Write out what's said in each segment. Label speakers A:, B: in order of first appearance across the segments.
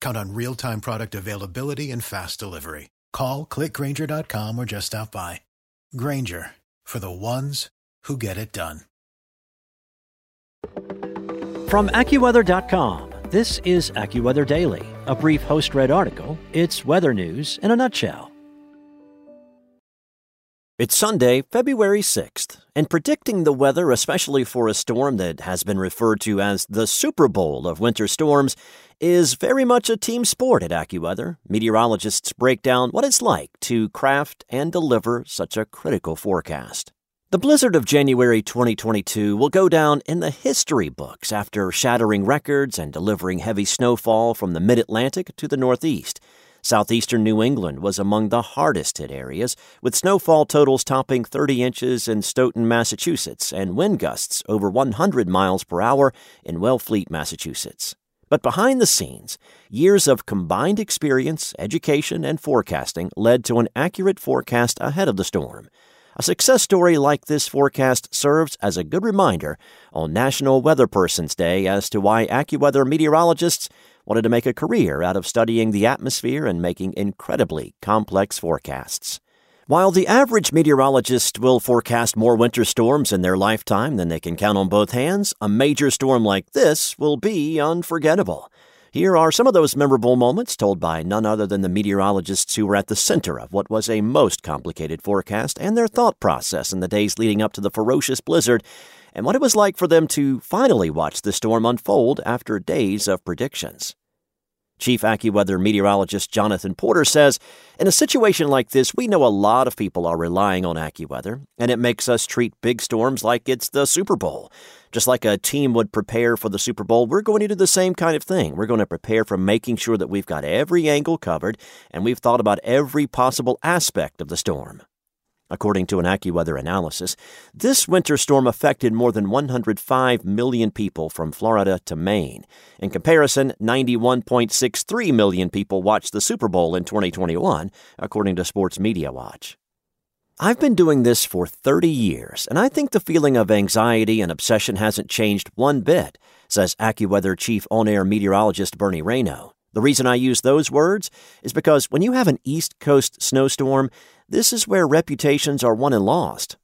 A: Count on real time product availability and fast delivery. Call clickgrainger.com or just stop by. Grainger for the ones who get it done.
B: From AccuWeather.com, this is AccuWeather Daily, a brief host read article. It's weather news in a nutshell. It's Sunday, February 6th, and predicting the weather, especially for a storm that has been referred to as the Super Bowl of winter storms, is very much a team sport at AccuWeather. Meteorologists break down what it's like to craft and deliver such a critical forecast. The blizzard of January 2022 will go down in the history books after shattering records and delivering heavy snowfall from the mid Atlantic to the Northeast. Southeastern New England was among the hardest hit areas, with snowfall totals topping 30 inches in Stoughton, Massachusetts, and wind gusts over 100 miles per hour in Wellfleet, Massachusetts. But behind the scenes, years of combined experience, education, and forecasting led to an accurate forecast ahead of the storm. A success story like this forecast serves as a good reminder on National Weather Person's Day as to why AccuWeather meteorologists wanted to make a career out of studying the atmosphere and making incredibly complex forecasts. While the average meteorologist will forecast more winter storms in their lifetime than they can count on both hands, a major storm like this will be unforgettable. Here are some of those memorable moments told by none other than the meteorologists who were at the center of what was a most complicated forecast and their thought process in the days leading up to the ferocious blizzard, and what it was like for them to finally watch the storm unfold after days of predictions. Chief AccuWeather meteorologist Jonathan Porter says, In a situation like this, we know a lot of people are relying on AccuWeather, and it makes us treat big storms like it's the Super Bowl. Just like a team would prepare for the Super Bowl, we're going to do the same kind of thing. We're going to prepare for making sure that we've got every angle covered and we've thought about every possible aspect of the storm. According to an AccuWeather analysis, this winter storm affected more than 105 million people from Florida to Maine. In comparison, 91.63 million people watched the Super Bowl in 2021, according to Sports Media Watch. I've been doing this for 30 years, and I think the feeling of anxiety and obsession hasn't changed one bit, says AccuWeather Chief On Air Meteorologist Bernie Rayno. The reason I use those words is because when you have an East Coast snowstorm, this is where reputations are won and lost.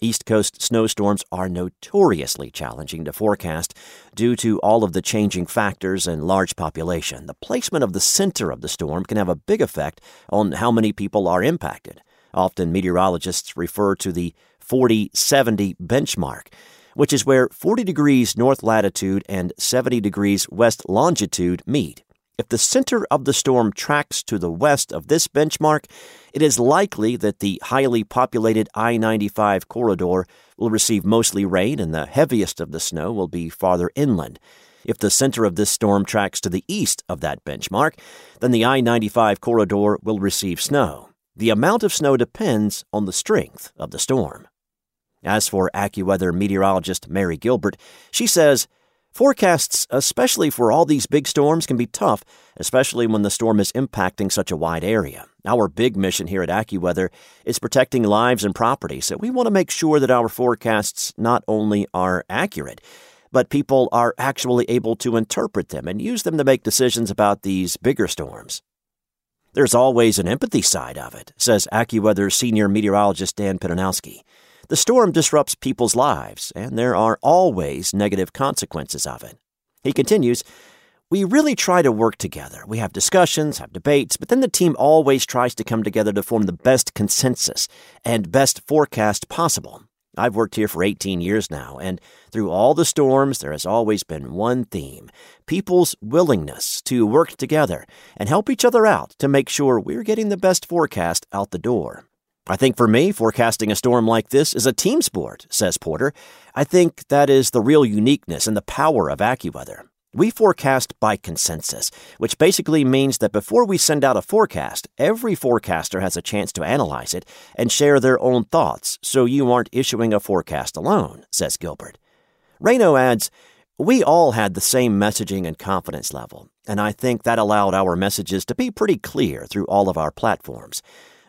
B: East Coast snowstorms are notoriously challenging to forecast due to all of the changing factors and large population. The placement of the center of the storm can have a big effect on how many people are impacted. Often meteorologists refer to the 40 70 benchmark, which is where 40 degrees north latitude and 70 degrees west longitude meet. If the center of the storm tracks to the west of this benchmark, it is likely that the highly populated I 95 corridor will receive mostly rain and the heaviest of the snow will be farther inland. If the center of this storm tracks to the east of that benchmark, then the I 95 corridor will receive snow. The amount of snow depends on the strength of the storm. As for AccuWeather meteorologist Mary Gilbert, she says, Forecasts, especially for all these big storms, can be tough, especially when the storm is impacting such a wide area. Our big mission here at AccuWeather is protecting lives and property, so we want to make sure that our forecasts not only are accurate, but people are actually able to interpret them and use them to make decisions about these bigger storms. There's always an empathy side of it, says AccuWeather senior meteorologist Dan Pydynowski. The storm disrupts people's lives, and there are always negative consequences of it. He continues, we really try to work together. We have discussions, have debates, but then the team always tries to come together to form the best consensus and best forecast possible. I've worked here for 18 years now, and through all the storms, there has always been one theme people's willingness to work together and help each other out to make sure we're getting the best forecast out the door. I think for me, forecasting a storm like this is a team sport, says Porter. I think that is the real uniqueness and the power of AccuWeather. We forecast by consensus, which basically means that before we send out a forecast, every forecaster has a chance to analyze it and share their own thoughts, so you aren't issuing a forecast alone, says Gilbert. Rayno adds, We all had the same messaging and confidence level, and I think that allowed our messages to be pretty clear through all of our platforms.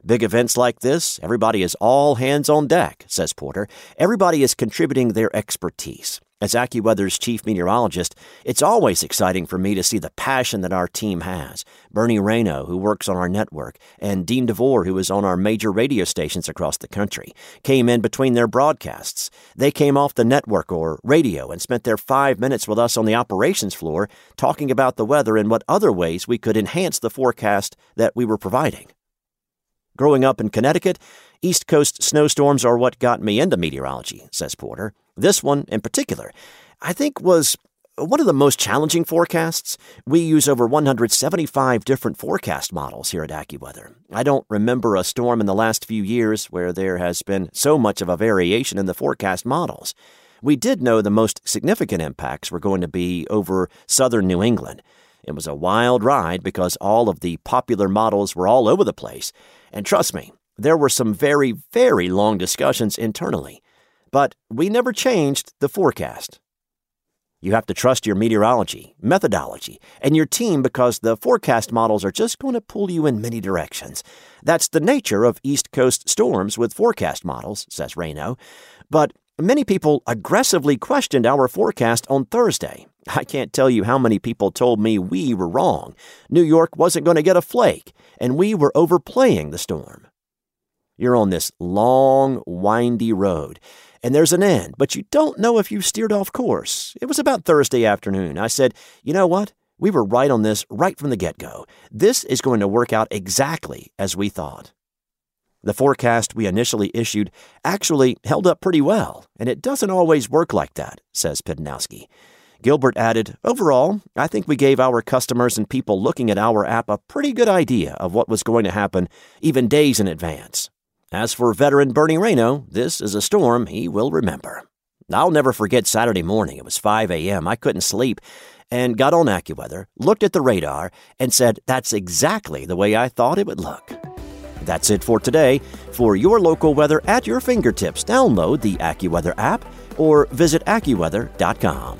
B: Big events like this, everybody is all hands on deck, says Porter. Everybody is contributing their expertise. As AccuWeather's chief meteorologist, it's always exciting for me to see the passion that our team has. Bernie Rayno, who works on our network, and Dean DeVore, who is on our major radio stations across the country, came in between their broadcasts. They came off the network or radio and spent their five minutes with us on the operations floor talking about the weather and what other ways we could enhance the forecast that we were providing. Growing up in Connecticut, East Coast snowstorms are what got me into meteorology, says Porter. This one, in particular, I think was one of the most challenging forecasts. We use over 175 different forecast models here at AccuWeather. I don't remember a storm in the last few years where there has been so much of a variation in the forecast models. We did know the most significant impacts were going to be over southern New England. It was a wild ride because all of the popular models were all over the place. And trust me, there were some very, very long discussions internally. But we never changed the forecast. You have to trust your meteorology, methodology, and your team because the forecast models are just going to pull you in many directions. That's the nature of East Coast storms with forecast models, says Rayno. But many people aggressively questioned our forecast on Thursday. I can't tell you how many people told me we were wrong. New York wasn't going to get a flake, and we were overplaying the storm. You're on this long, windy road and there's an end, but you don't know if you've steered off course. It was about Thursday afternoon. I said, you know what? We were right on this right from the get go. This is going to work out exactly as we thought. The forecast we initially issued actually held up pretty well, and it doesn't always work like that, says Pydynowski. Gilbert added, Overall, I think we gave our customers and people looking at our app a pretty good idea of what was going to happen, even days in advance. As for veteran Bernie Rayno, this is a storm he will remember. I'll never forget Saturday morning. It was 5 a.m. I couldn't sleep and got on AccuWeather, looked at the radar, and said, That's exactly the way I thought it would look. That's it for today. For your local weather at your fingertips, download the AccuWeather app or visit AccuWeather.com.